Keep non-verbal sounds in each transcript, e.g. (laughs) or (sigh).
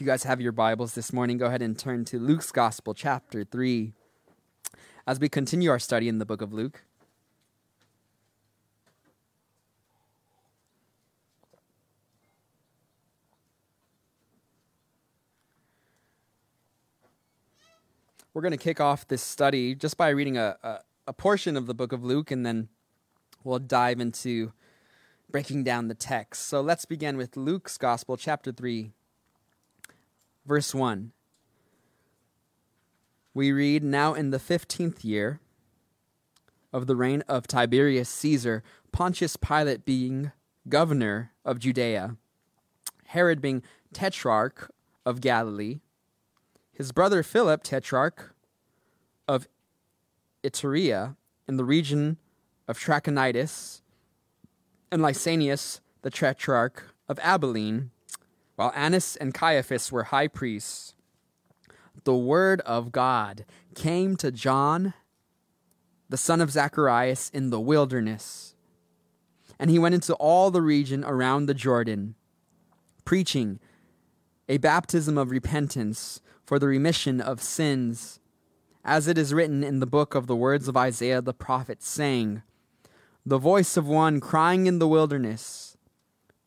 If you guys have your Bibles this morning, go ahead and turn to Luke's Gospel, chapter 3, as we continue our study in the book of Luke. We're going to kick off this study just by reading a, a, a portion of the book of Luke, and then we'll dive into breaking down the text. So let's begin with Luke's Gospel, chapter 3, verse 1. We read, Now in the fifteenth year of the reign of Tiberius Caesar, Pontius Pilate being governor of Judea, Herod being tetrarch of Galilee, his brother Philip, tetrarch of Iturea in the region of Trachonitis, and Lysanias, the tetrarch of Abilene, while Annas and Caiaphas were high priests, the word of God came to John, the son of Zacharias, in the wilderness. And he went into all the region around the Jordan, preaching a baptism of repentance for the remission of sins, as it is written in the book of the words of Isaiah the prophet, saying, The voice of one crying in the wilderness,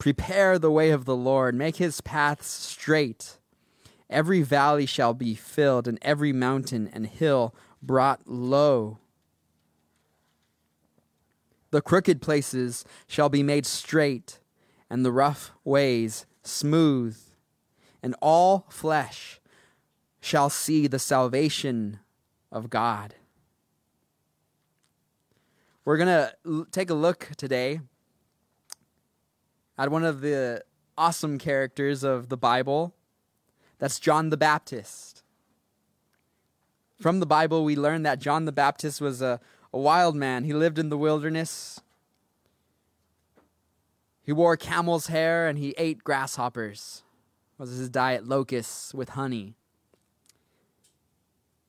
Prepare the way of the Lord, make his paths straight. Every valley shall be filled, and every mountain and hill brought low. The crooked places shall be made straight, and the rough ways smooth, and all flesh shall see the salvation of God. We're going to take a look today at one of the awesome characters of the Bible. That's John the Baptist. From the Bible, we learn that John the Baptist was a, a wild man. He lived in the wilderness. He wore camel's hair and he ate grasshoppers. Was his diet locusts with honey.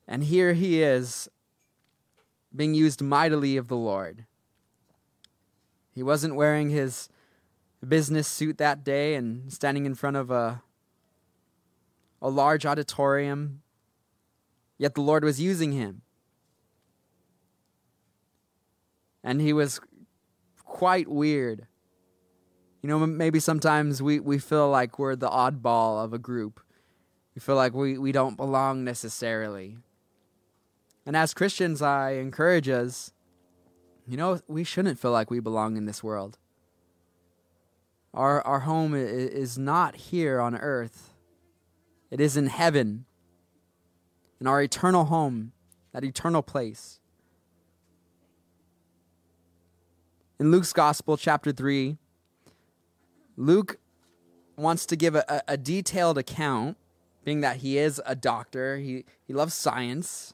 And here he is being used mightily of the Lord. He wasn't wearing his business suit that day and standing in front of a a large auditorium yet the Lord was using him. And he was quite weird. You know maybe sometimes we, we feel like we're the oddball of a group. We feel like we, we don't belong necessarily. And as christians i encourage us you know we shouldn't feel like we belong in this world our, our home is not here on earth, it is in heaven, in our eternal home, that eternal place. In Luke's Gospel, chapter 3, Luke wants to give a, a detailed account, being that he is a doctor, he, he loves science.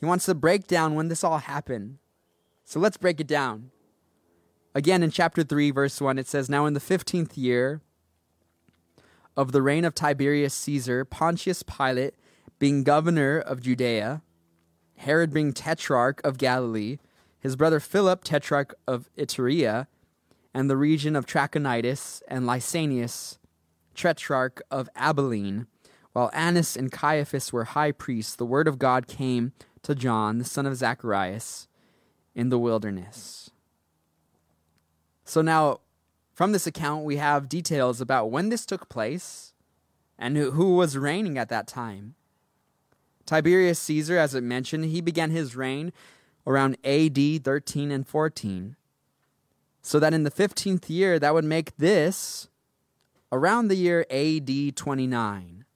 He wants to break down when this all happened. So let's break it down. Again, in chapter 3, verse 1, it says, Now in the fifteenth year of the reign of Tiberius Caesar, Pontius Pilate being governor of Judea, Herod being tetrarch of Galilee, his brother Philip tetrarch of Iturea, and the region of Trachonitis, and Lysanias tetrarch of Abilene, while Annas and Caiaphas were high priests, the word of God came to John, the son of Zacharias, in the wilderness. So now, from this account, we have details about when this took place and who, was reigning at that time. Tiberius Caesar, as it mentioned, he began his reign around AD 13 and 14. So that in the 15th year, that would make this around the year AD 29.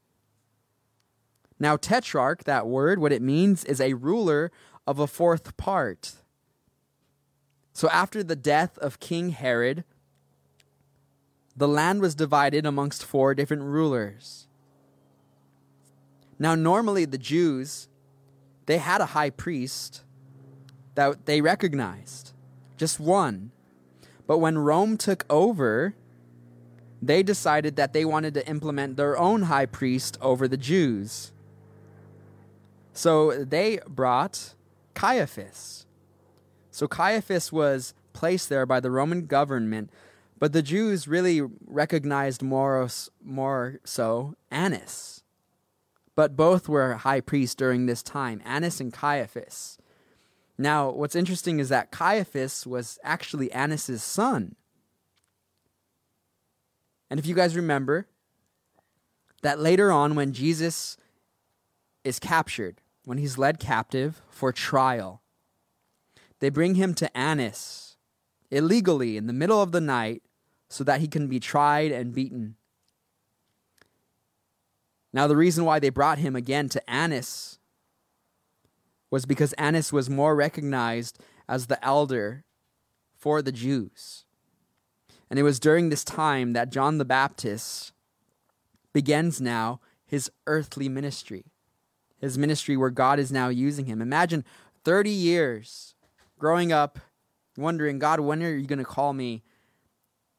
Now, tetrarch, that word, what it means is a ruler of a fourth part. So after the death of King Herod, the land was divided amongst four different rulers. Now, normally the Jews, they had a high priest that they recognized, just one. But when Rome took over, they decided that they wanted to implement their own high priest over the Jews. So they brought Caiaphas. So Caiaphas was placed there by the Roman government But the Jews really recognized more, more so Annas. But both were high priests during this time, Annas and Caiaphas. Now, what's interesting is that Caiaphas was actually Annas' son. And if you guys remember, that later on, when Jesus is captured, when he's led captive for trial, they bring him to Annas illegally in the middle of the night so that he can be tried and beaten. Now, the reason why they brought him again to Annas was because Annas was more recognized as the elder for the Jews. And it was during this time that John the Baptist begins now his earthly ministry. His ministry where God is now using him. Imagine 30 years growing up, wondering, God, when are you going to call me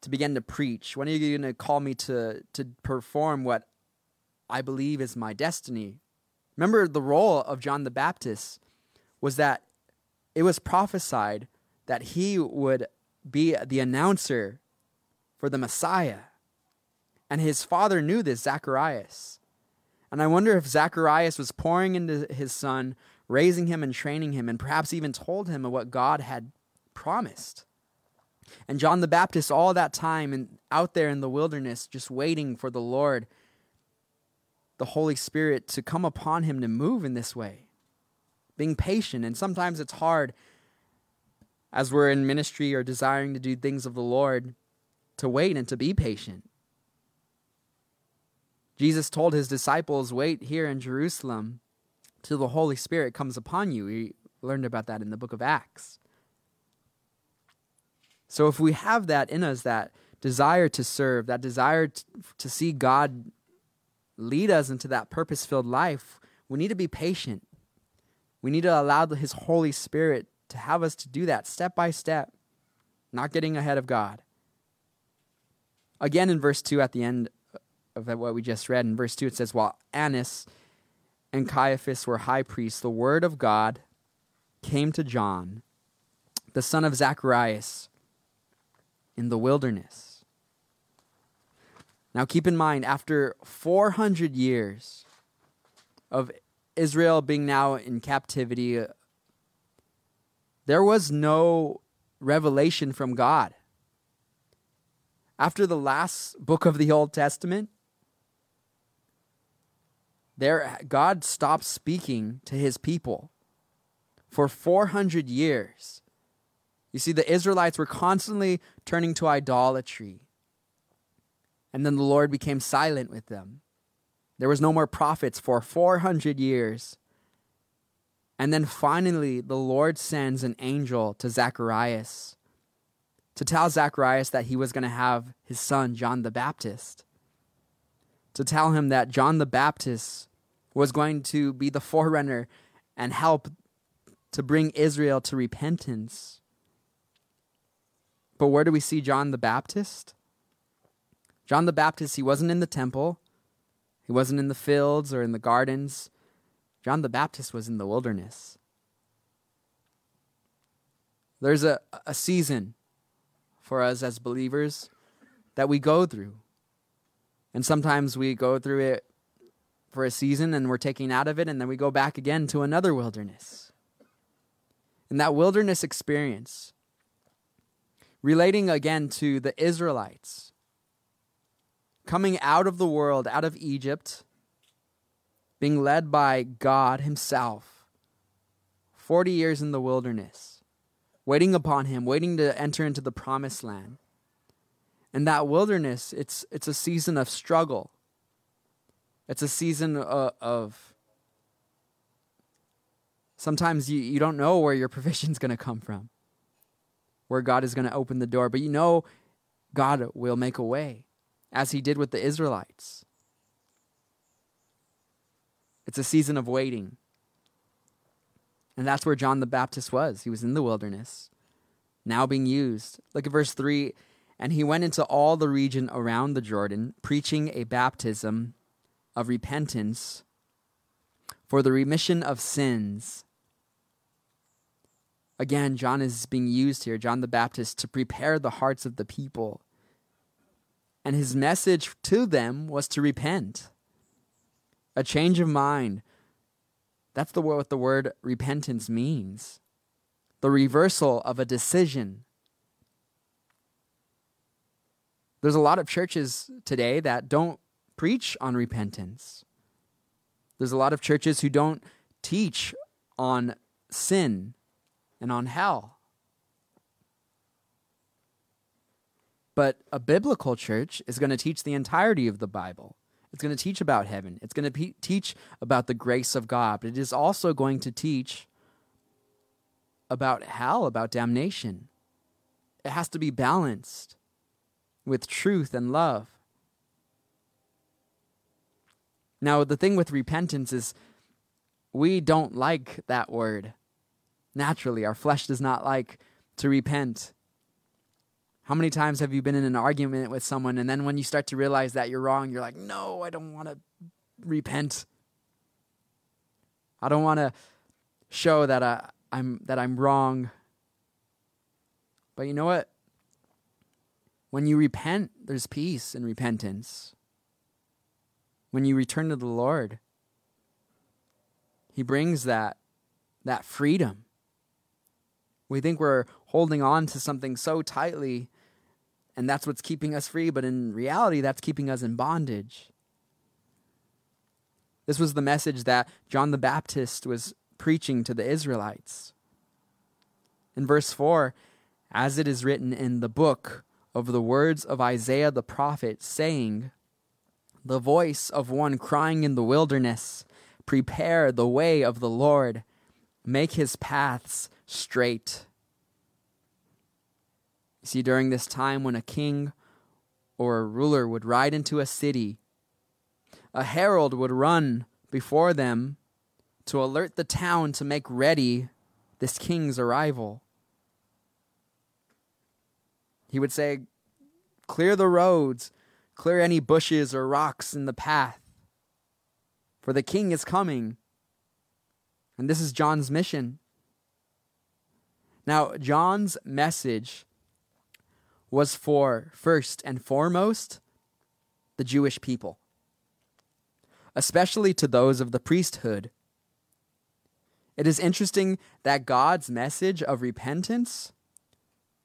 to begin to preach? When are you going to call me to, to perform what I believe is my destiny? Remember, the role of John the Baptist was that it was prophesied that he would be the announcer for the Messiah. And his father knew this, Zacharias. And I wonder if Zacharias was pouring into his son, raising him and training him, and perhaps even told him of what God had promised. And John the Baptist, all that time and out there in the wilderness, just waiting for the Lord, the Holy Spirit, to come upon him to move in this way being patient. And sometimes it's hard as we're in ministry or desiring to do things of the Lord to wait and to be patient. Jesus told his disciples, Wait here in Jerusalem till the Holy Spirit comes upon you. We learned about that in the book of Acts. So if we have that in us, that desire to serve, that desire to see God lead us into that purpose filled life, we need to be patient. We need to allow His Holy Spirit to have us to do that step by step, not getting ahead of God. Again, in verse 2, at the end of what we just read, in verse 2, it says, While Annas and Caiaphas were high priests, the word of God came to John, the son of Zacharias, in the wilderness. Now keep in mind, after 400 years of Israel being now in captivity, uh, there was no revelation from God. After the last book of the Old Testament, there God stopped speaking to his people for 400 years. You see, the Israelites were constantly turning to idolatry. And then the Lord became silent with them. There was no more prophets for 400 years. And then finally, the Lord sends an angel to Zacharias to tell Zacharias that he was going to have his son, John the Baptist. To tell him that John the Baptist was going to be the forerunner and help to bring Israel to repentance. But where do we see John the Baptist? John the Baptist, he wasn't in the temple. He wasn't in the fields or in the gardens. John the Baptist was in the wilderness. There's a, a season for us as believers that we go through. And sometimes we go through it for a season and we're taken out of it, and then we go back again to another wilderness. And that wilderness experience, relating again to the Israelites, coming out of the world, out of Egypt, being led by God Himself, 40 years in the wilderness, waiting upon Him, waiting to enter into the promised land. And that wilderness, it's, it's a season of struggle. It's a season of, of sometimes you, you don't know where your (laughs) provision's going to come from, where God is going to open the door, but you know God will make a way as he did with the Israelites. It's a season of waiting. And that's where John the Baptist was. He was in the wilderness, now being used. Look at verse 3. And he went into all the region around the Jordan, preaching a baptism of repentance for the remission of sins. Again, John is being used here, John the Baptist, to prepare the hearts of the people And his message to them was to repent. A change of mind. That's the what the word repentance means. The reversal of a decision. There's a lot of churches today that don't preach on repentance. There's a lot of churches who don't teach on sin and on hell. But a biblical church is going to teach the entirety of the Bible. It's going to teach about heaven. It's going to pe- teach about the grace of God. But it is also going to teach about hell, about damnation. It has to be balanced with truth and love. Now, the thing with repentance is we don't like that word. Naturally, our flesh does not like to repent. How many times have you been in an argument with someone and then when you start to realize that you're wrong, you're like, no, I don't want to repent. I don't want to show that I, I'm that I'm wrong. But you know what? When you repent, there's peace in repentance when you return to the Lord. He brings that that freedom. We think we're holding on to something so tightly and that's what's keeping us free, but in reality that's keeping us in bondage. This was the message that John the Baptist was preaching to the Israelites. In verse 4, as it is written in the book of the words of Isaiah the prophet, saying, the voice of one crying in the wilderness, Prepare the way of the Lord, make his paths straight. You see, during this time when a king or a ruler would ride into a city, a herald would run before them to alert the town to make ready this king's arrival. He would say, Clear the roads, Clear any bushes or rocks in the path, for the king is coming. And this is John's mission. Now, John's message was for, first and foremost, the Jewish people, especially to those of the priesthood. It is interesting that God's message of repentance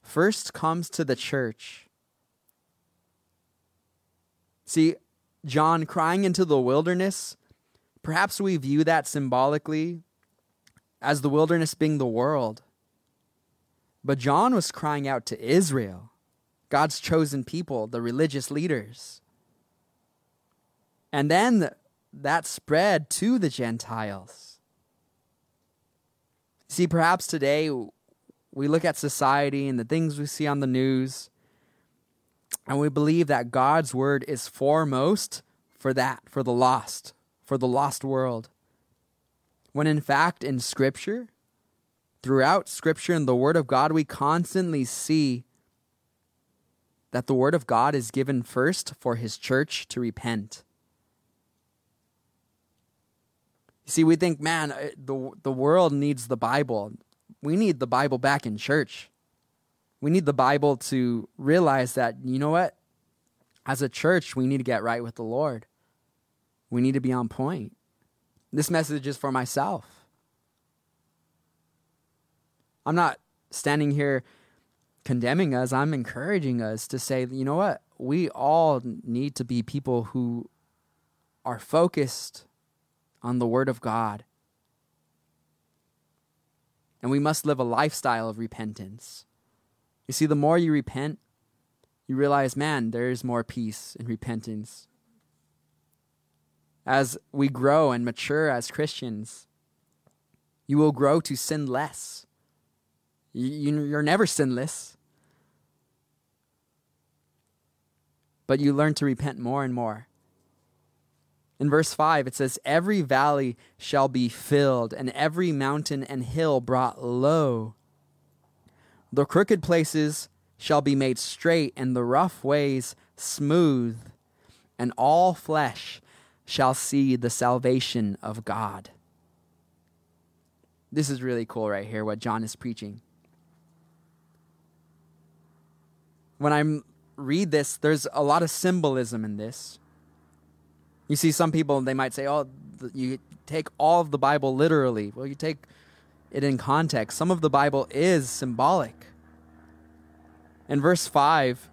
first comes to the church See, John crying into the wilderness, perhaps we view that symbolically as the wilderness being the world. But John was crying out to Israel, God's chosen people, the religious leaders. And then that spread to the Gentiles. See, perhaps today we look at society and the things we see on the news, and we believe that God's word is foremost for that, for the lost, for the lost world. When in fact, in Scripture, throughout Scripture and the Word of God, we constantly see that the Word of God is given first for His church to repent. You see, we think, man, uh, the, the world needs the Bible. We need the Bible back in church. We need the Bible to realize that, you know what? As a church, we need to get right with the Lord. We need to be on point. This message is for myself. I'm not standing here condemning us, I'm encouraging us to say, you know what? We all need to be people who are focused on the Word of God. And we must live a lifestyle of repentance. You see, the more you repent, you realize, man, there is more peace in repentance. As we grow and mature as Christians, you will grow to sin less. You're never sinless. But you learn to repent more and more. In verse 5, it says, Every valley shall be filled, and every mountain and hill brought low. The crooked places shall be made straight, and the rough ways smooth, and all flesh shall see the salvation of God. This is really cool right here, what John is preaching. When I'm read this, there's a lot of symbolism in this. You see, some people, they might say, oh, you take all of the Bible literally. Well, you take it in context. Some of the Bible is symbolic. In verse 5,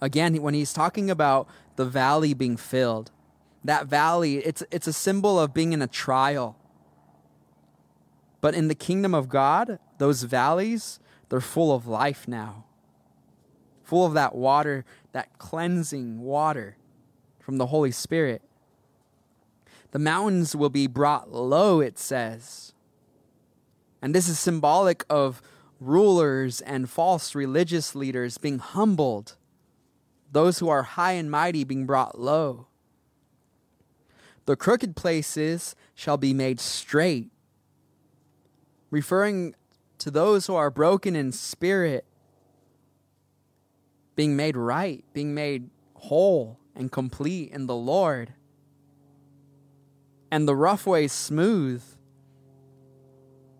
again, when he's talking about the valley being filled, that valley, it's, it's a symbol of being in a trial. But in the kingdom of God, those valleys, they're full of life now. Full of that water, that cleansing water from the Holy Spirit. The mountains will be brought low, it says. And this is symbolic of rulers and false religious leaders being humbled, those who are high and mighty being brought low. The crooked places shall be made straight, referring to those who are broken in spirit being made right, being made whole and complete in the Lord. And the rough way smooth.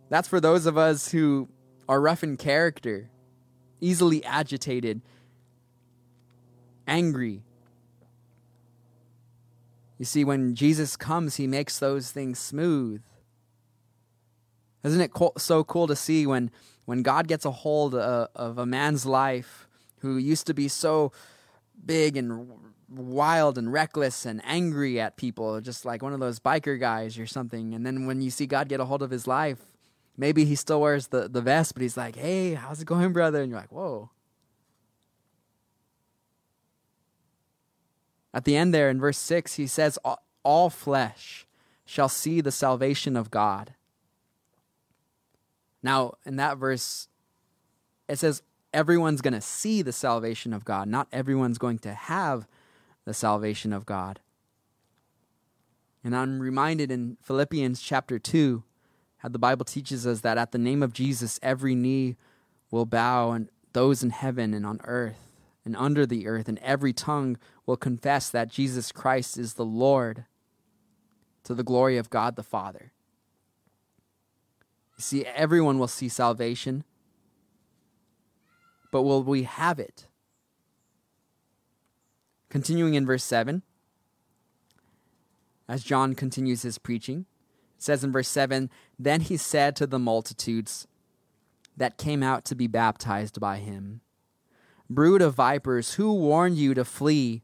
That's for those of us who are rough in character, easily agitated, angry. You see, when Jesus comes, he makes those things smooth. Isn't it so cool to see when, when God gets a hold of, of a man's life who used to be so big and wild and reckless and angry at people, just like one of those biker guys or something. And then when you see God get a hold of his life, maybe he still wears the, the vest, but he's like, hey, how's it going, brother? And you're like, whoa. At the end there in verse 6, he says, All flesh shall see the salvation of God. Now, in that verse, it says everyone's going to see the salvation of God. Not everyone's going to have the salvation of God. And I'm reminded in Philippians chapter 2 how the Bible teaches us that at the name of Jesus, every knee will bow, and those in heaven and on earth and under the earth, and every tongue will confess that Jesus Christ is the Lord to the glory of God the Father. You see, everyone will see salvation but will we have it? Continuing in verse 7, as John continues his preaching, it says in verse 7 Then he said to the multitudes that came out to be baptized by him, Brood of vipers, who warned you to flee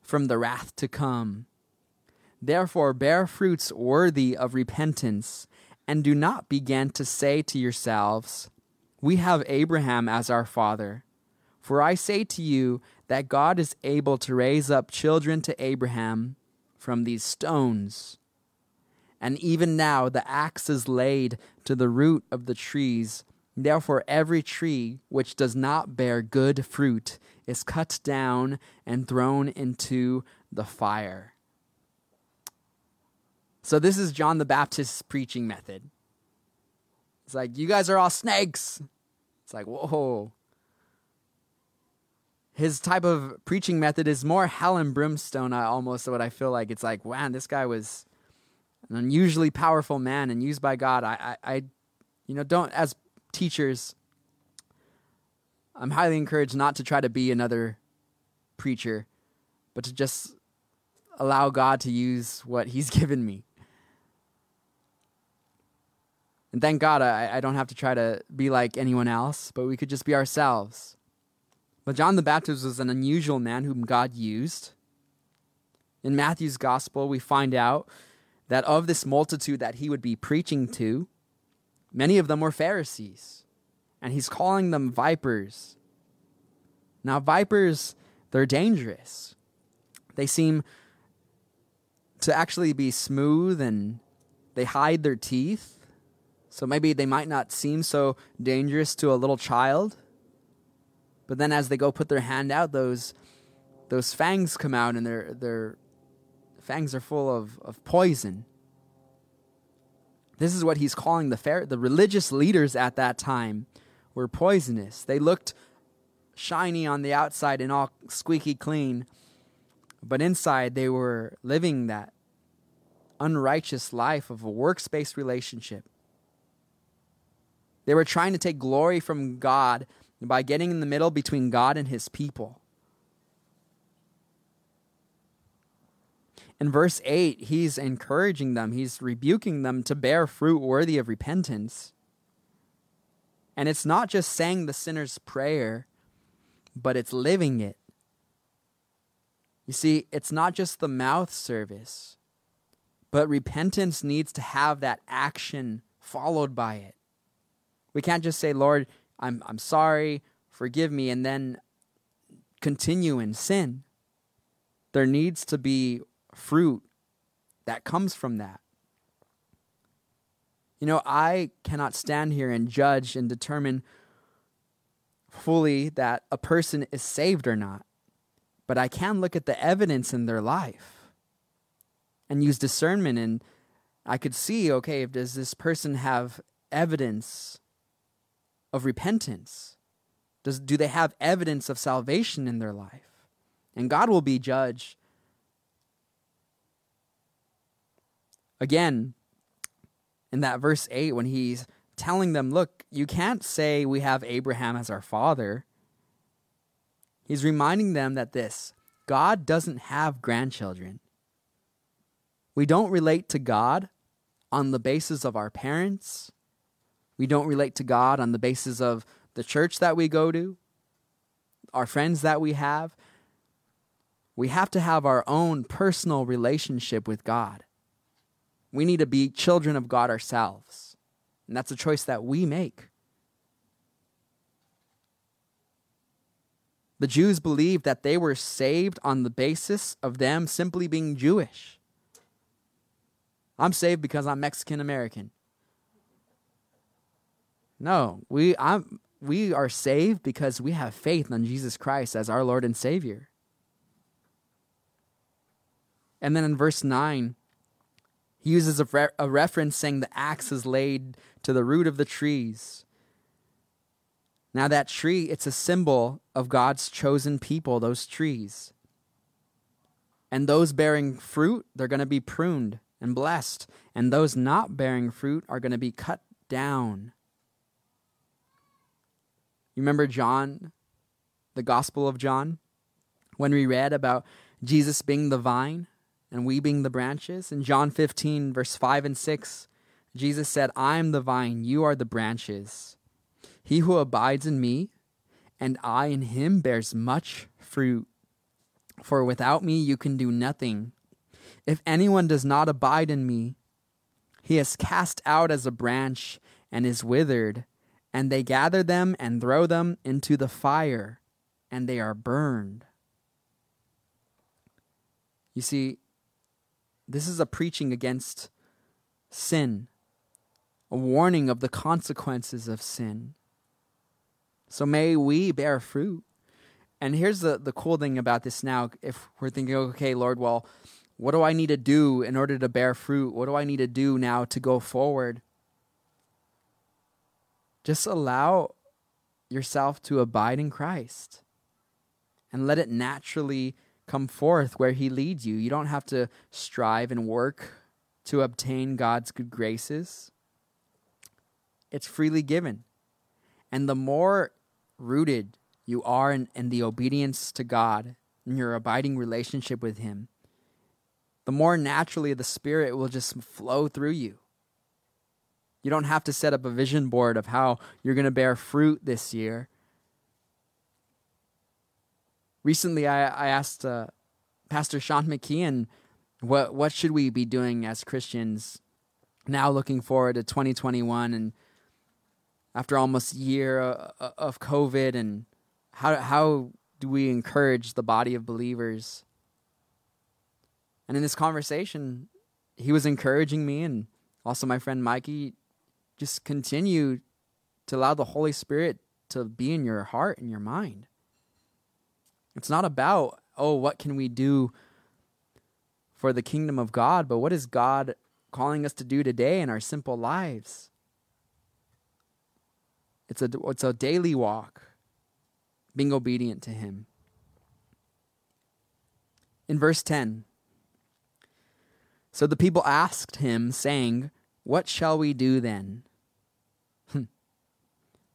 from the wrath to come? Therefore, bear fruits worthy of repentance, and do not begin to say to yourselves, we have Abraham as our father. For I say to you that God is able to raise up children to Abraham from these stones. And even now the axe is laid to the root of the trees. Therefore, every tree which does not bear good fruit is cut down and thrown into the fire. So, this is John the Baptist's preaching method. It's like, you guys are all snakes. It's like, whoa. His type of preaching method is more hell and brimstone, I almost what I feel like. It's like, wow, this guy was an unusually powerful man and used by God. I, I, I you know, don't, as teachers, I'm highly encouraged not to try to be another preacher, but to just allow God to use what He's (laughs) given me. And thank God I, I don't have to try to be like anyone else, but we could just be ourselves. But John the Baptist was an unusual man whom God used. In Matthew's gospel, we find out that of this multitude that he would be preaching to, many of them were Pharisees, and he's calling them vipers. Now, vipers, they're dangerous. They seem to actually be smooth and they hide their teeth. So maybe they might not seem so dangerous to a little child. But then as they go put their hand out, those those fangs come out and their their fangs are full of, of poison. This is what he's calling the fair, the religious leaders at that time were poisonous. They looked shiny on the outside and all squeaky clean, but inside they were living that unrighteous life of a works-based relationship. They were trying to take glory from God by getting in the middle between God and his people. In verse 8, he's encouraging them, he's rebuking them to bear fruit worthy of repentance. And it's not just saying the sinner's prayer, but it's living it. You see, it's not just the mouth service, but repentance needs to have that action followed by it. We can't just say, Lord, I'm, I'm sorry, forgive me, and then continue in sin. There needs to be fruit that comes from that. You know, I cannot stand here and judge and determine fully that a person is saved or not, but I can look at the evidence in their life and use discernment and I could see, okay, does this person have evidence of repentance? Does do they have evidence of salvation in their life? And God will be judge Again, in that verse 8, when he's telling them, look, you can't say we have Abraham as our father. He's reminding them that this God doesn't have grandchildren. We don't relate to God on the basis of our parents. We don't relate to God on the basis of the church that we go to, our friends that we have. We have to have our own personal relationship with God. We need to be children of God ourselves. And that's a choice that we make. The Jews believed that they were saved on the basis of them simply being Jewish. I'm saved because I'm Mexican American. No, we I'm we are saved because we have faith on Jesus Christ as our Lord and Savior. And then in verse 9, he uses a, re- a reference saying the axe is laid to the root of the trees. Now, that tree, it's a symbol of God's chosen people, those trees. And those bearing fruit, they're going to be pruned and blessed. And those not bearing fruit are going to be cut down. You remember John, the Gospel of John, when we read about Jesus being the vine? and we being the branches. In John 15, verse 5 and 6, Jesus said, I am the vine, you are the branches. He who abides in me, and I in him, bears much fruit. For without me you can do nothing. If anyone does not abide in me, he is cast out as a branch and is withered, and they gather them and throw them into the fire, and they are burned. You see, this is a preaching against sin, a warning of the consequences of sin. So may we bear fruit. And here's the, the cool thing about this now. If we're thinking, okay, Lord, well, what do I need to do in order to bear fruit? What do I need to do now to go forward? Just allow yourself to abide in Christ and let it naturally come forth where He leads you. You don't have to strive and work to obtain God's good graces, it's freely given. And the more rooted you are in, in the obedience to God, in your abiding relationship with Him, the more naturally the Spirit will just flow through you. You don't have to set up a vision board of how you're going to bear fruit this year recently I, I asked uh, Pastor Sean McKeon, what what should we be doing as Christians now looking forward to 2021 and after almost a year uh, uh, of COVID and how how do we encourage the body of believers? And in this conversation, he was encouraging me and also my friend Mikey just continue to allow the Holy Spirit to be in your heart and your mind. It's not about, oh, what can we do for the kingdom of God, but what is God calling us to do today in our simple lives? It's a, it's a daily walk, being obedient to Him. In verse 10, so the people asked him, saying, What shall we do then?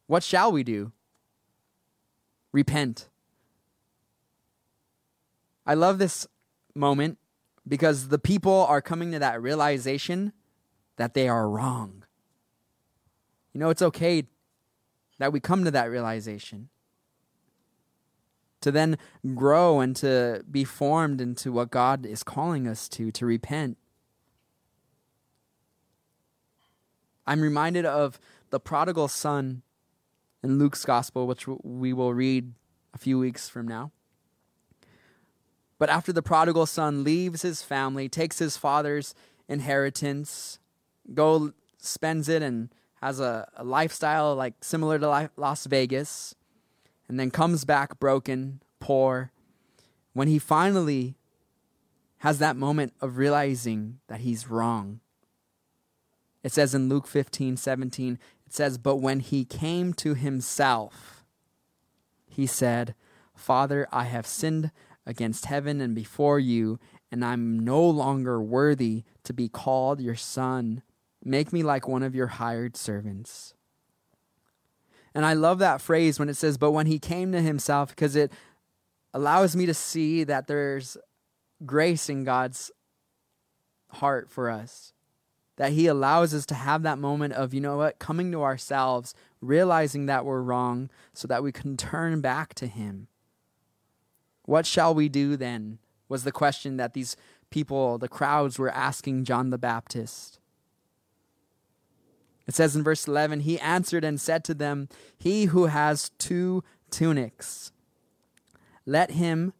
What shall we do? Repent I love this moment because the people are coming to that realization that they are wrong. You know, it's okay that we come to that realization. To then grow and to be formed into what God is calling us to, to repent. I'm reminded of the prodigal son in Luke's gospel, which we will read a few weeks from now. But after the prodigal son leaves his family, takes his father's inheritance, go spends it and has a, a lifestyle like similar to Las Vegas, and then comes back broken, poor, when he finally has that moment of realizing that he's wrong. It says in Luke 15, 17, it says, But when he came to himself, he said, Father, I have sinned against heaven and before you, and I'm no longer worthy to be called your son. Make me like one of your hired servants. And I love that phrase when it says, but when he came to himself, because it allows me to see that there's grace in God's heart for us. That he allows us to have that moment of, you know what, coming to ourselves, realizing that we're wrong, so that we can turn back to him. What shall we do then? was the question that these people, the crowds, were asking John the Baptist. It says in verse 11, He answered and said to them, He who has two tunics, let him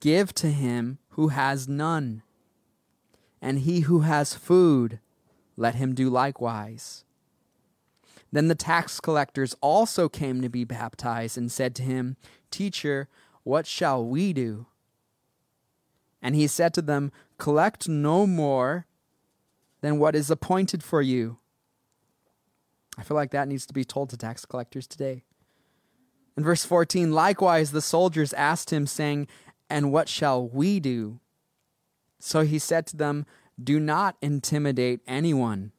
give to him who has none. And he who has food, let him do likewise. Then the tax collectors also came to be baptized and said to him, Teacher, what shall we do? And he said to them, Collect no more than what is appointed for you. I feel like that needs to be told to tax collectors today. In verse 14, likewise the soldiers asked him, saying, And what shall we do? So he said to them, Do not intimidate anyone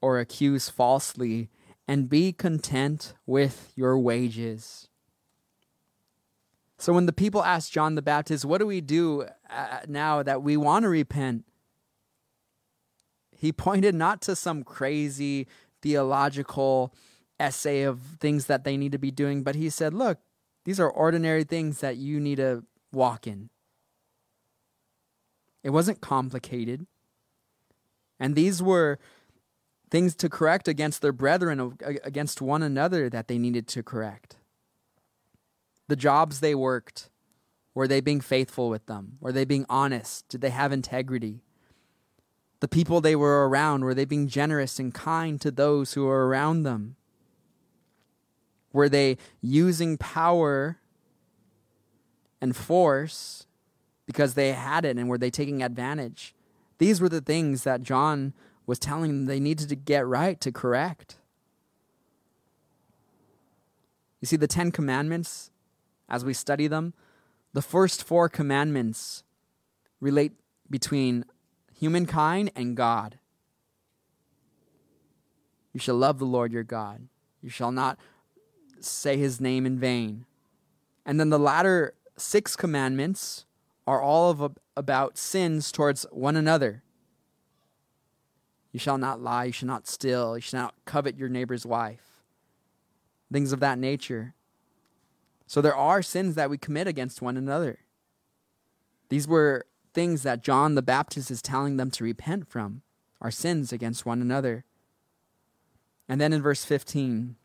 or accuse falsely, and be content with your wages. So when the people asked John the Baptist, What do we do uh, now that we want to repent? He pointed not to some crazy theological essay of things that they need to be doing, but he said, Look, these are ordinary things that you need to walk in. It wasn't complicated. And these were things to correct against their brethren, against one another that they needed to correct the jobs they worked, were they being faithful with them? Were they being honest? Did they have integrity? The people they were around, were they being generous and kind to those who were around them? Were they using power and force because they had it and were they taking advantage? These were the things that John was telling them they needed to get right to correct. You see, the Ten Commandments, as we study them, the first four commandments relate between humankind and God. You shall love the Lord your God. You shall not say his name in vain. And then the latter six commandments are all of about sins towards one another. You shall not lie, you shall not steal, you shall not covet your neighbor's wife. Things of that nature. So there are sins that we commit against one another. These were things that John the Baptist is telling them to repent from, our sins against one another. And then in verse 15,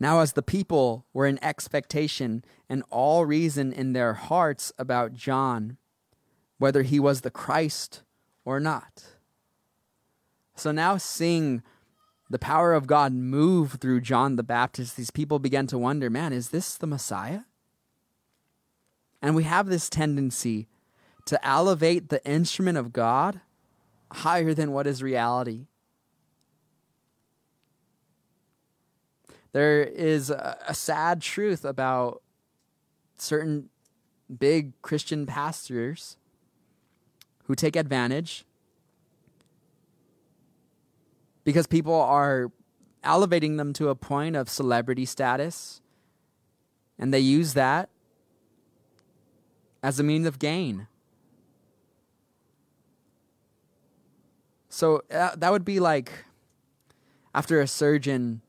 now as the people were in expectation and all reason in their hearts about John, whether he was the Christ or not. So now seeing the power of God move through John the Baptist, these people began to wonder man, is this the Messiah? And we have this tendency to elevate the instrument of God higher than what is reality. There is a, a sad truth about certain big Christian pastors who take advantage because people are elevating them to a point of celebrity status and they use that as a means of gain. So uh, that would be like after a surgeon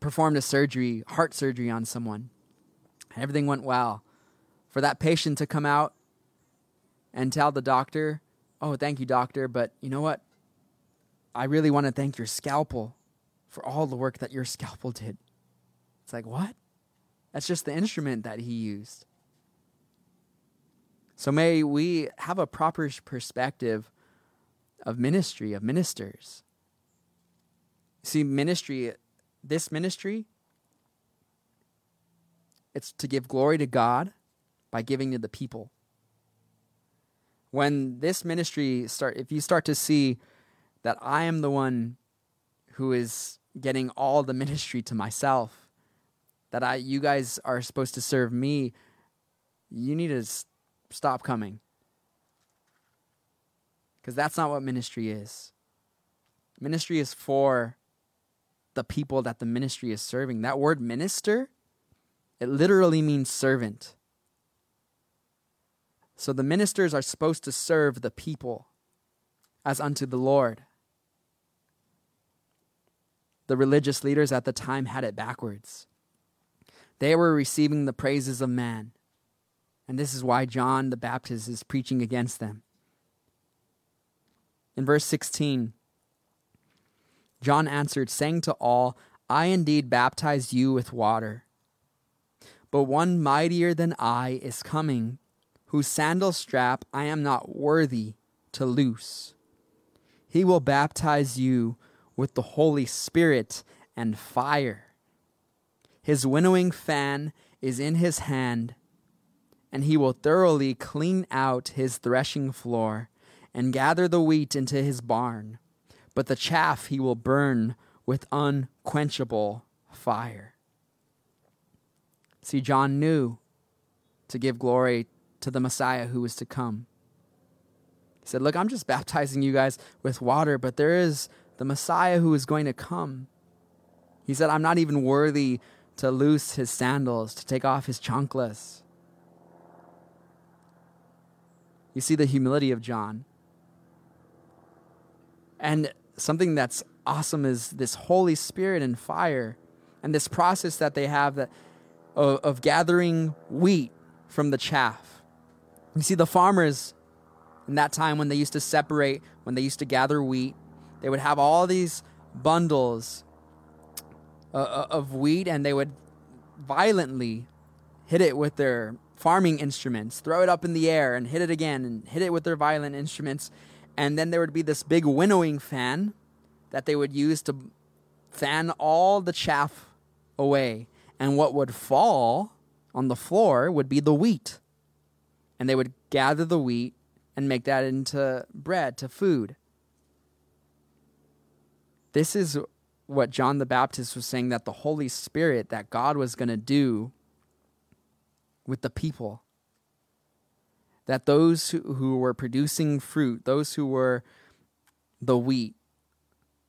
performed a surgery, heart surgery on someone. And everything went well. For that patient to come out and tell the doctor, Oh, thank you, doctor, but you know what? I really want to thank your scalpel for all the work that your scalpel did. It's like, what? That's just the instrument that he used. So may we have a proper perspective of ministry, of ministers. See, ministry, this ministry, it's to give glory to God by giving to the people. When this ministry start if you start to see that I am the one who is getting all the ministry to myself, that I you guys are supposed to serve me, you need to stop coming. Because that's not what ministry is. Ministry is for the people that the ministry is serving. That word minister, it literally means servant. So the ministers are supposed to serve the people as unto the Lord. The religious leaders at the time had it backwards. They were receiving the praises of man. And this is why John the Baptist is preaching against them. In verse 16, John answered, saying to all, I indeed baptize you with water. But one mightier than I is coming, whose sandal strap I am not worthy to loose. He will baptize you with the Holy Spirit and fire. His winnowing fan is in his hand and he will thoroughly clean out his threshing floor and gather the wheat into his barn, but the chaff he will burn with unquenchable fire. See, John knew to give glory to the Messiah who was to come. He said, Look, I'm just baptizing you guys with water, but there is the Messiah who is going to come. He said, I'm not even worthy to loose his sandals, to take off his chanclas. You see the humility of John. And something that's awesome is this Holy Spirit and fire and this process that they have that of, of gathering wheat from the chaff. You see the farmers in that time when they used to separate, when they used to gather wheat, they would have all these bundles uh, uh of wheat and they would violently hit it with their farming instruments, throw it up in the air and hit it again and hit it with their violent instruments. And then there would be this big winnowing fan that they would use to fan all the chaff away. And what would fall on the floor would be the wheat. And they would gather the wheat and make that into bread, to food. This is what John the Baptist was saying that the Holy Spirit, that God was going to do with the people. That those who, who were producing fruit, those who were the wheat,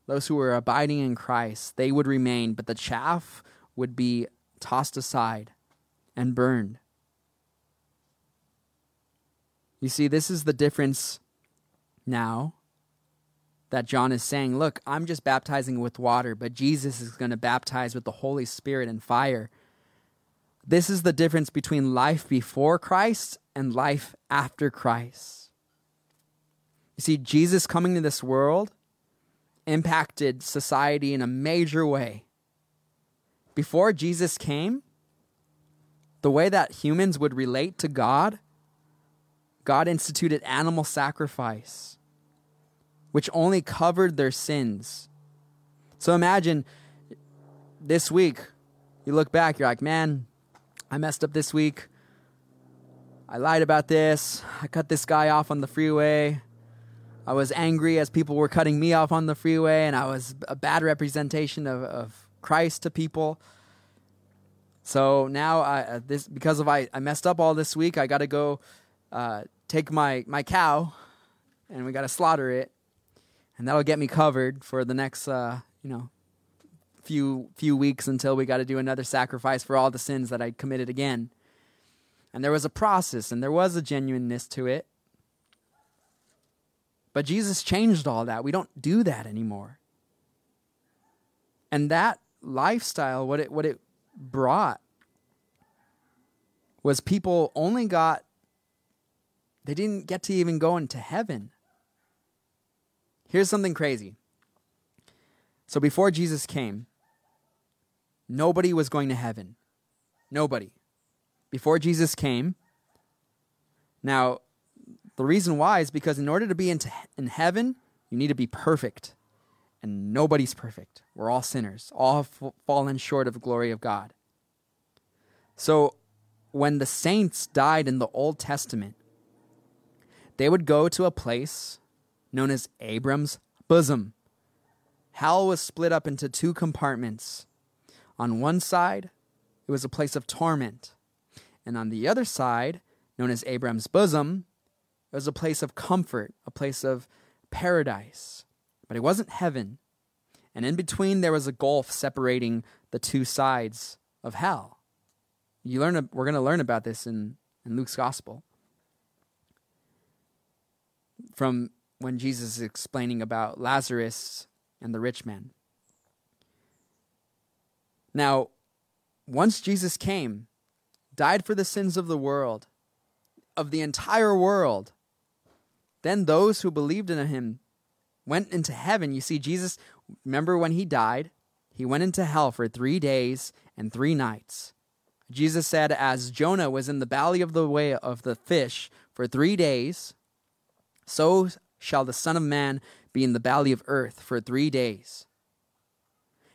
those who were abiding in Christ, they would remain, but the chaff would be tossed aside and burned. You see, this is the difference now that John is saying, Look, I'm just baptizing with water, but Jesus is going to baptize with the Holy Spirit and fire. This is the difference between life before Christ and life after Christ. You see, Jesus coming to this world impacted society in a major way. Before Jesus came, the way that humans would relate to God, God instituted animal sacrifice, which only covered their sins. So imagine this week, you look back, you're like, man, I messed up this week. I lied about this. I cut this guy off on the freeway. I was angry as people were cutting me off on the freeway, and I was a bad representation of, of Christ to people. So now, I, uh, this because of I, I messed up all this week. I got to go uh, take my my cow, and we got to slaughter it, and that'll get me covered for the next uh, you know few few weeks until we got to do another sacrifice for all the sins that I committed again. And there was a process and there was a genuineness to it. But Jesus changed all that. We don't do that anymore. And that lifestyle, what it what it brought was people only got they didn't get to even go into heaven. Here's something crazy. So before Jesus came, nobody was going to heaven. Nobody. Before Jesus came. Now, the reason why is because in order to be into, in heaven, you need to be perfect. And nobody's perfect. We're all sinners, all have fallen short of the glory of God. So when the saints died in the Old Testament, they would go to a place known as Abram's bosom. Hell was split up into two compartments. On one side, it was a place of torment. And on the other side, known as Abram's bosom, it was a place of comfort, a place of paradise. But it wasn't heaven. And in between, there was a gulf separating the two sides of hell. You learn, we're going to learn about this in, in Luke's gospel. From when Jesus is explaining about Lazarus and the rich man. Now, once Jesus came, died for the sins of the world, of the entire world, then those who believed in him went into heaven. You see, Jesus, remember when he died, he went into hell for three days and three nights. Jesus said, As Jonah was in the belly of the way of the fish for three days, so shall the Son of Man be in the belly of earth for three days.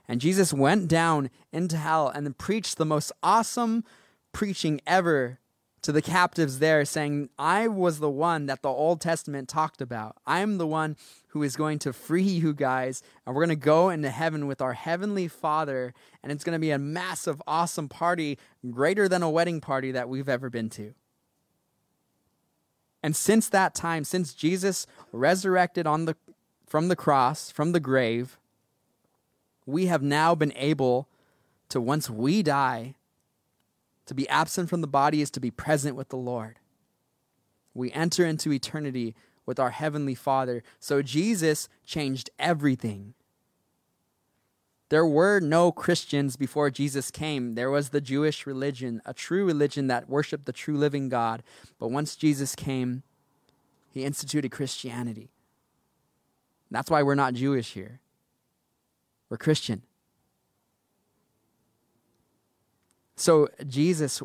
And Jesus went down into hell and preached the most awesome preaching ever to the captives there, saying, I was the one that the Old Testament talked about. I'm the one who is going to free you guys, and we're going to go into heaven with our Heavenly Father, and it's going to be a massive, awesome party, greater than a wedding party that we've ever been to. And since that time, since Jesus resurrected on the, from the cross, from the grave, we have now been able to, once we die, to be absent from the body is to be present with the Lord. We enter into eternity with our Heavenly Father. So Jesus changed everything. There were no Christians before Jesus came. There was the Jewish religion, a true religion that worshiped the true living God. But once Jesus came, he instituted Christianity. That's why we're not Jewish here. We're Christian. So Jesus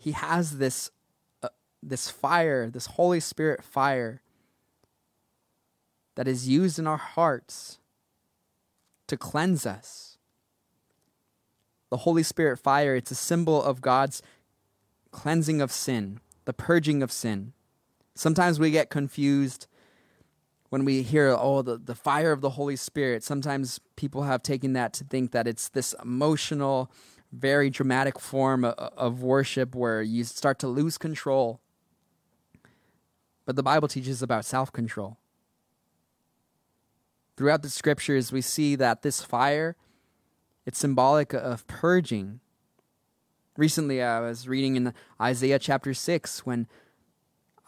he has this uh, this fire, this Holy Spirit fire that is used in our hearts to cleanse us. The Holy Spirit fire, it's a symbol of God's cleansing of sin, the purging of sin. Sometimes we get confused when we hear, oh, the, the fire of the Holy Spirit. Sometimes people have taken that to think that it's this emotional, very dramatic form of, worship where you start to lose control. But the Bible teaches about self control. Throughout the scriptures, we see that this fire, it's symbolic of purging. Recently, I was reading in Isaiah chapter 6 when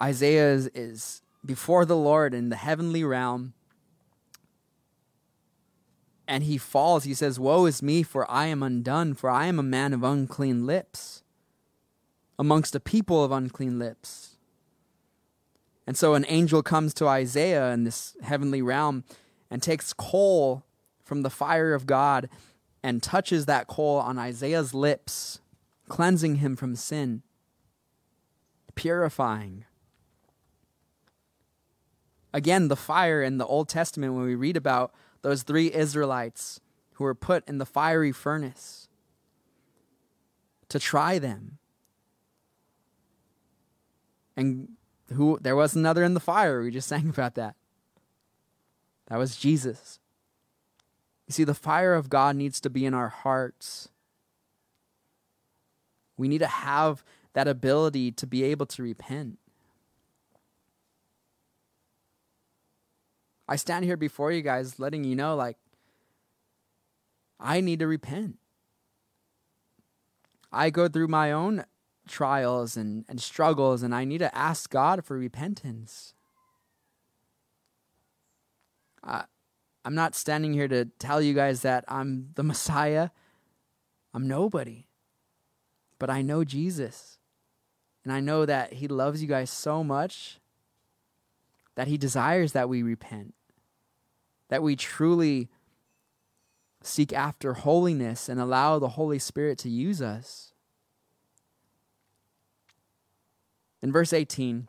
Isaiah is, is before the Lord in the heavenly realm. And he falls. He says, Woe is me, for I am undone, for I am a man of unclean lips, amongst a people of unclean lips. And so an angel comes to Isaiah in this heavenly realm and takes coal from the fire of God and touches that coal on Isaiah's lips, cleansing him from sin, purifying. Again, the fire in the Old Testament, when we read about those three Israelites who were put in the fiery furnace to try them. And who there was another in the fire. We just (laughs) sang about that. That was Jesus. You see, the fire of God needs to be in our hearts. We need to have that ability to be able to repent. I stand here before you guys letting you know, like, I need to repent. I go through my own trials and, and struggles, and I need to ask God for repentance. Uh, I'm not standing here to tell you guys that I'm the Messiah. I'm nobody. But I know Jesus. And I know that He loves you guys so much that He desires that we repent, that we truly seek after holiness and allow the Holy Spirit to use us. In verse 18,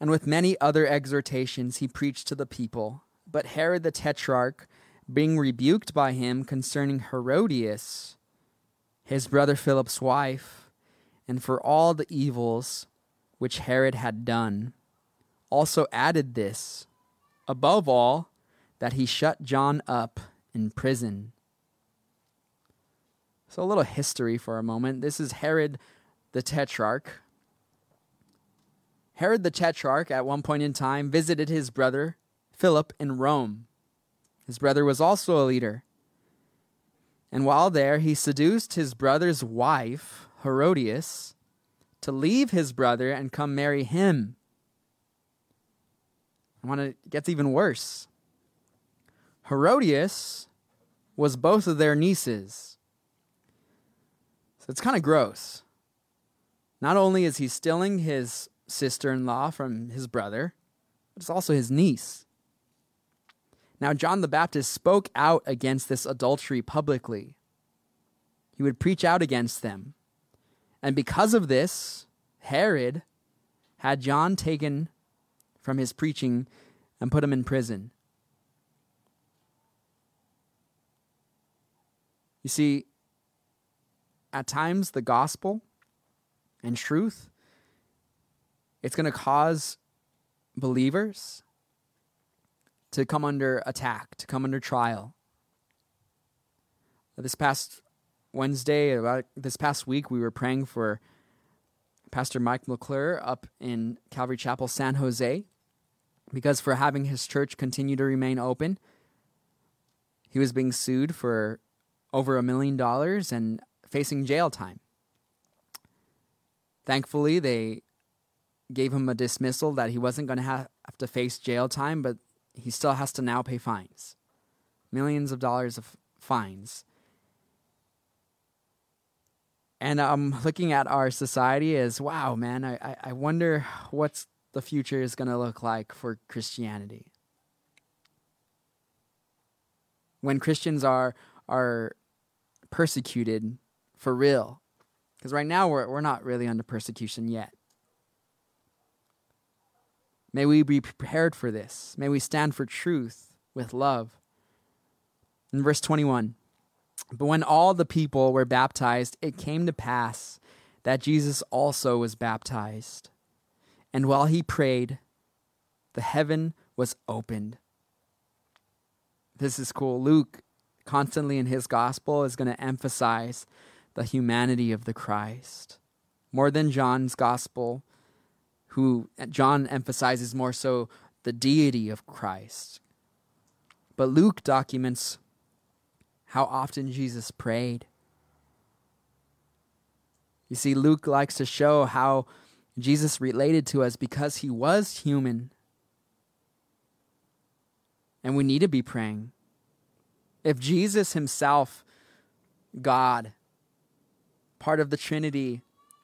and with many other exhortations he preached to the people. But Herod the Tetrarch, being rebuked by him concerning Herodias, his brother Philip's wife, and for all the evils which Herod had done, also added this, above all, that he shut John up in prison. So, a little history for a moment. This is Herod the Tetrarch. Herod the Tetrarch, at one point in time, visited his brother Philip in Rome. His brother was also a leader. And while there, he seduced his brother's wife, Herodias, to leave his brother and come marry him. I want to, gets even worse. Herodias was both of their nieces. So it's kind of gross. Not only is he stealing his sister in law from his brother, but it's also his niece. Now, John the Baptist spoke out against this adultery publicly. He would preach out against them. And because of this, Herod had John taken from his preaching and put him in prison. You see, at times the gospel and truth it's going to cause believers to come under attack, to come under trial. This past Wednesday, about this past week, we were praying for Pastor Mike McClure up in Calvary Chapel, San Jose, because for having his church continue to remain open, he was being sued for over a million dollars and facing jail time. Thankfully, they gave him a dismissal that he wasn't going to have to face jail time, but he still has to now pay fines millions of dollars of fines. And I'm um, looking at our society as wow, man, I, I wonder what's the future is going to look like for Christianity. When Christians are are persecuted for real. Because right now we're, we're not really under persecution yet. May we be prepared for this. May we stand for truth with love. In verse 21, but when all the people were baptized, it came to pass that Jesus also was baptized. And while he prayed, the heaven was opened. This is cool. Luke constantly in his gospel is going to emphasize the humanity of the Christ. More than John's gospel, who John emphasizes more so the deity of Christ. But Luke documents how often Jesus prayed. You see, Luke likes to show how Jesus related to us because he was human. And we need to be praying. If Jesus himself, God, part of the Trinity,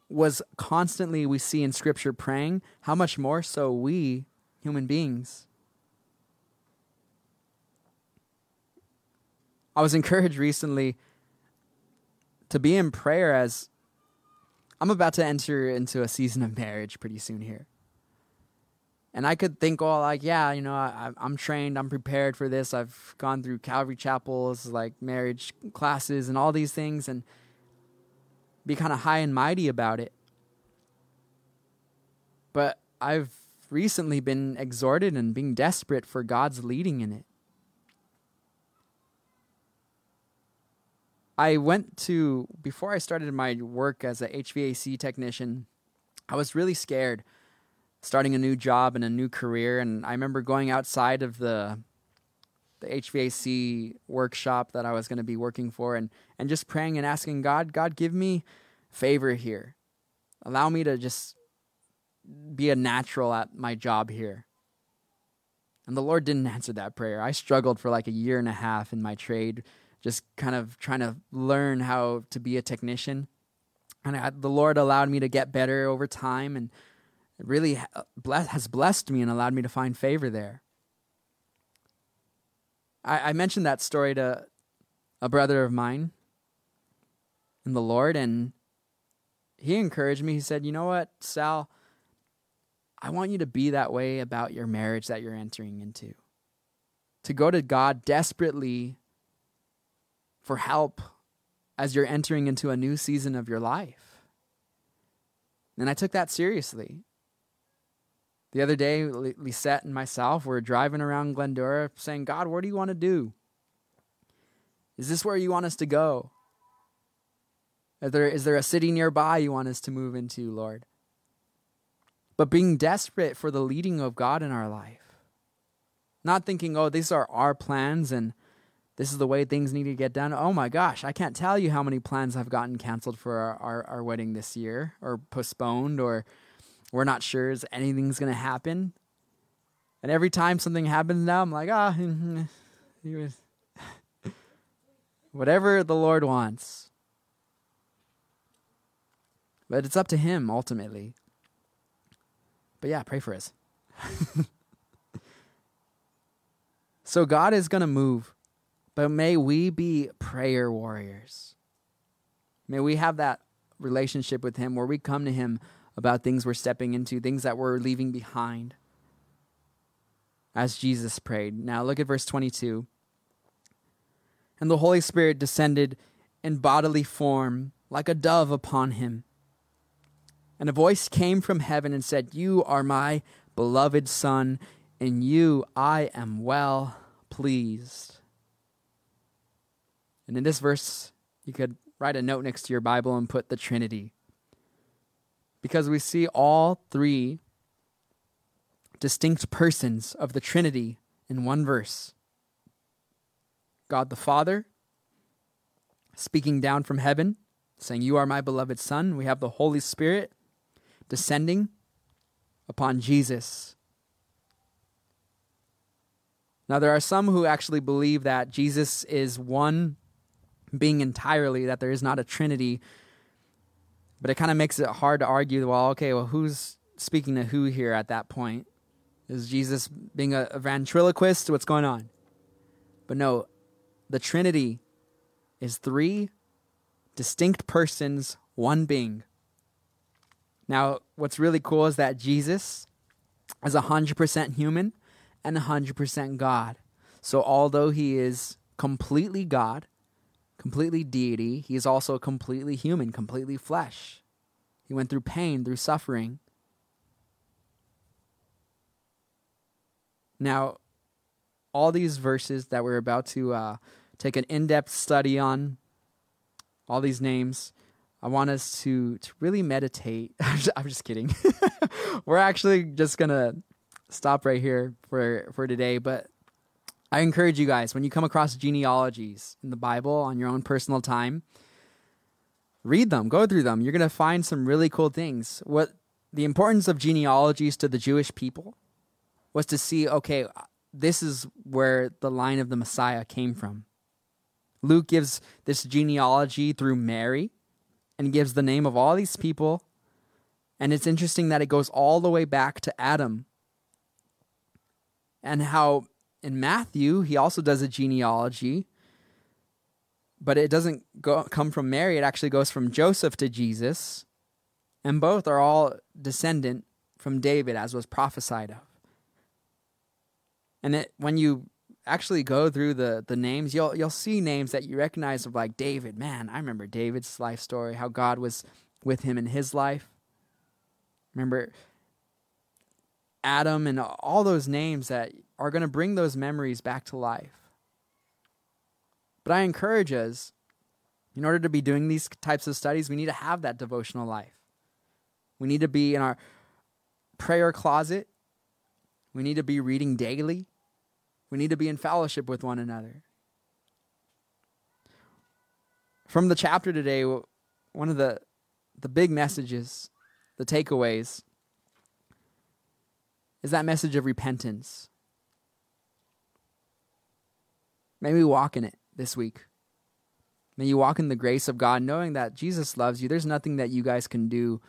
was constantly, we see in Scripture, praying, how much more so we, human beings? I was encouraged recently to be in prayer as I'm about to enter into a season of marriage pretty soon here. And I could think, oh, like, yeah, you know, I, I'm trained, I'm prepared for this. I've gone through Calvary Chapels, like marriage classes, and all these things, and be kind of high and mighty about it. But I've recently been exhorted and being desperate for God's leading in it. I went to, before I started my work as a HVAC technician, I was really scared starting a new job and a new career. And I remember going outside of the the HVAC workshop that I was going to be working for and and just praying and asking God, God, give me favor here. Allow me to just be a natural at my job here. And the Lord didn't answer that prayer. I struggled for like a year and a half in my trade, just kind of trying to learn how to be a technician. And I, the Lord allowed me to get better over time and really uh, has blessed me and allowed me to find favor there. I, I mentioned that story to a brother of mine in the Lord, and he encouraged me. He said, You know what, Sal? I want you to be that way about your marriage that you're entering into. To go to God desperately for help as you're entering into a new season of your life. And I took that seriously. The other day, Lisette and myself were driving around Glendora saying, God, what do you want to do? Is this where you want us to go? Is there, is there a city nearby you want us to move into, Lord? But being desperate for the leading of God in our life. Not thinking, oh, these are our plans and this is the way things need to get done. Oh my gosh, I can't tell you how many plans have gotten canceled for our, our, our wedding this year or postponed or we're not sure if anything's to happen. And every time something happens now, I'm like, ah, oh, (laughs) whatever the Lord wants. But it's up to Him ultimately. But yeah, pray for us. (laughs) so God is going to move, but may we be prayer warriors. May we have that relationship with Him where we come to Him about things we're stepping into, things that we're leaving behind. As Jesus prayed. Now look at verse 22. And the Holy Spirit descended in bodily form like a dove upon him. And a voice came from heaven and said, You are my beloved Son, in you I am well pleased. And in this verse, you could write a note next to your Bible and put the Trinity. Because we see all three distinct persons of the Trinity in one verse God the Father speaking down from heaven, saying, You are my beloved Son. We have the Holy Spirit descending upon Jesus. Now, there are some who actually believe that Jesus is one being entirely, that there is not a Trinity. But it kind of makes it hard to argue, well, okay, well, who's speaking to who here at that point? Is Jesus being a, a ventriloquist? What's going on? But no, the Trinity is three distinct persons, one being. Now, what's really cool is that Jesus is 100% human and 100% God. So, although he is completely God, completely deity, he is also completely human, completely flesh. He went through pain, through suffering. Now, all these verses that we're about to uh, take an in depth study on, all these names, I want us to to really meditate. (laughs) I'm just, kidding. (laughs) We're actually just gonna stop right here for for today. But I encourage you guys when you come across genealogies in the Bible on your own personal time, read them, go through them. You're gonna find some really cool things. What the importance of genealogies to the Jewish people was to see, okay, this is where the line of the Messiah came from. Luke gives this genealogy through Mary and gives the name of all these people. And it's interesting that it goes all the way back to Adam. And how in Matthew, he also does a genealogy, but it doesn't go, come from Mary. It actually goes from Joseph to Jesus. And both are all descendant from David, as was prophesied of. And it, when you actually go through the the names, you'll you'll see names that you recognize of like David. Man, I remember David's life story, how God was with him in his life. Remember Adam and all those names that are going to bring those memories back to life. But I encourage us, in order to be doing these types of studies, we need to have that devotional life. We need to be in our prayer closet. We need to be reading daily. We need to be in fellowship with one another. From the chapter today, one of the, the big messages, the takeaways, is that message of repentance. May we walk in it this week. May you walk in the grace of God, knowing that Jesus loves you. There's nothing that you guys can do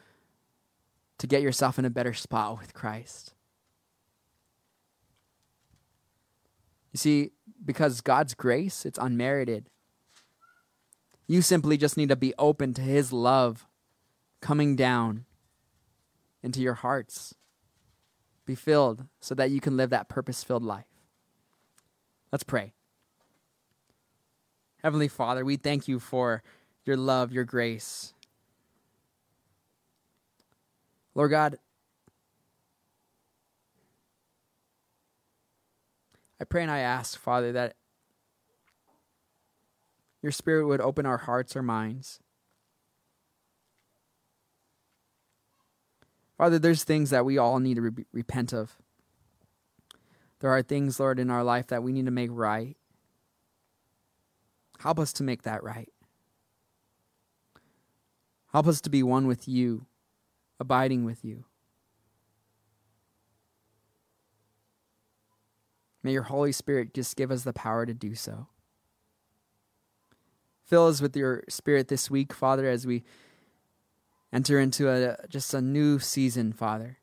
to get yourself in a better spot with Christ. You see, because God's grace, it's unmerited. You simply just need to be open to His love coming down into your hearts. Be filled so that you can live that purpose filled life. Let's pray. Heavenly Father, we thank you for your love, your grace. Lord God, I pray and I ask, Father, that your Spirit would open our hearts, our minds. Father, there's things that we all need to re- repent of. There are things, Lord, in our life that we need to make right. Help us to make that right. Help us to be one with you, abiding with you. May your Holy Spirit just give us the power to do so. Fill us with your Spirit this week, Father, as we enter into a just a new season, Father.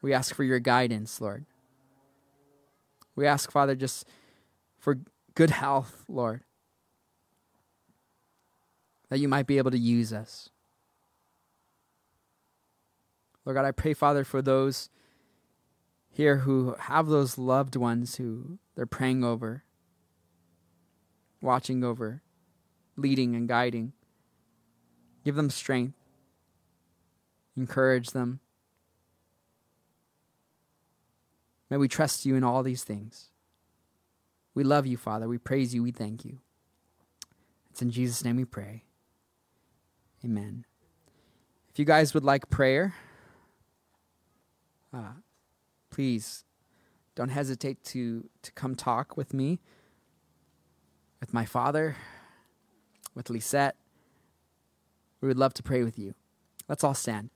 We ask for your guidance, Lord. We ask, Father, just for good health, Lord, that you might be able to use us. Lord God, I pray, Father, for those here who have those loved ones who they're praying over, watching over, leading and guiding. Give them strength, encourage them. May we trust you in all these things. We love you, Father. We praise you. We thank you. It's in Jesus' name we pray. Amen. If you guys would like prayer, uh, please don't hesitate to, to come talk with me, with my father, with Lisette. We would love to pray with you. Let's all stand.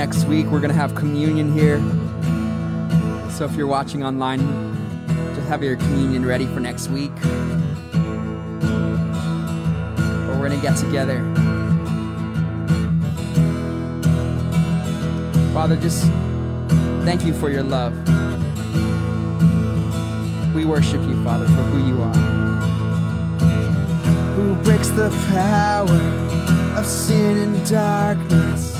Next week, we're going to have communion here. So if you're watching online, just have your communion ready for next week. But we're going to get together. Father, just thank you for your love. We worship you, Father, for who you are. Who breaks the power of sin and darkness?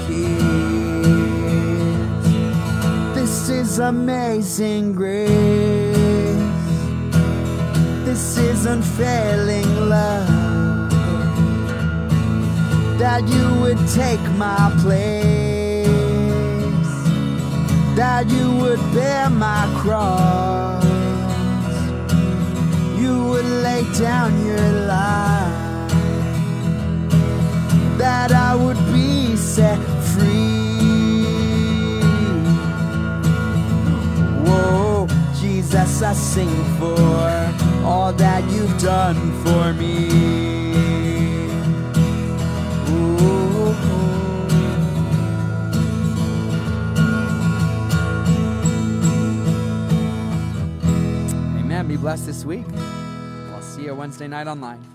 is amazing grace. This is unfailing love. That you would take my place. That you would bear my cross. You would lay down your life. That I would be set free. Whoa, Jesus, I sing for all that you've done for me. Amen. Be blessed this week. I'll see you Wednesday night online.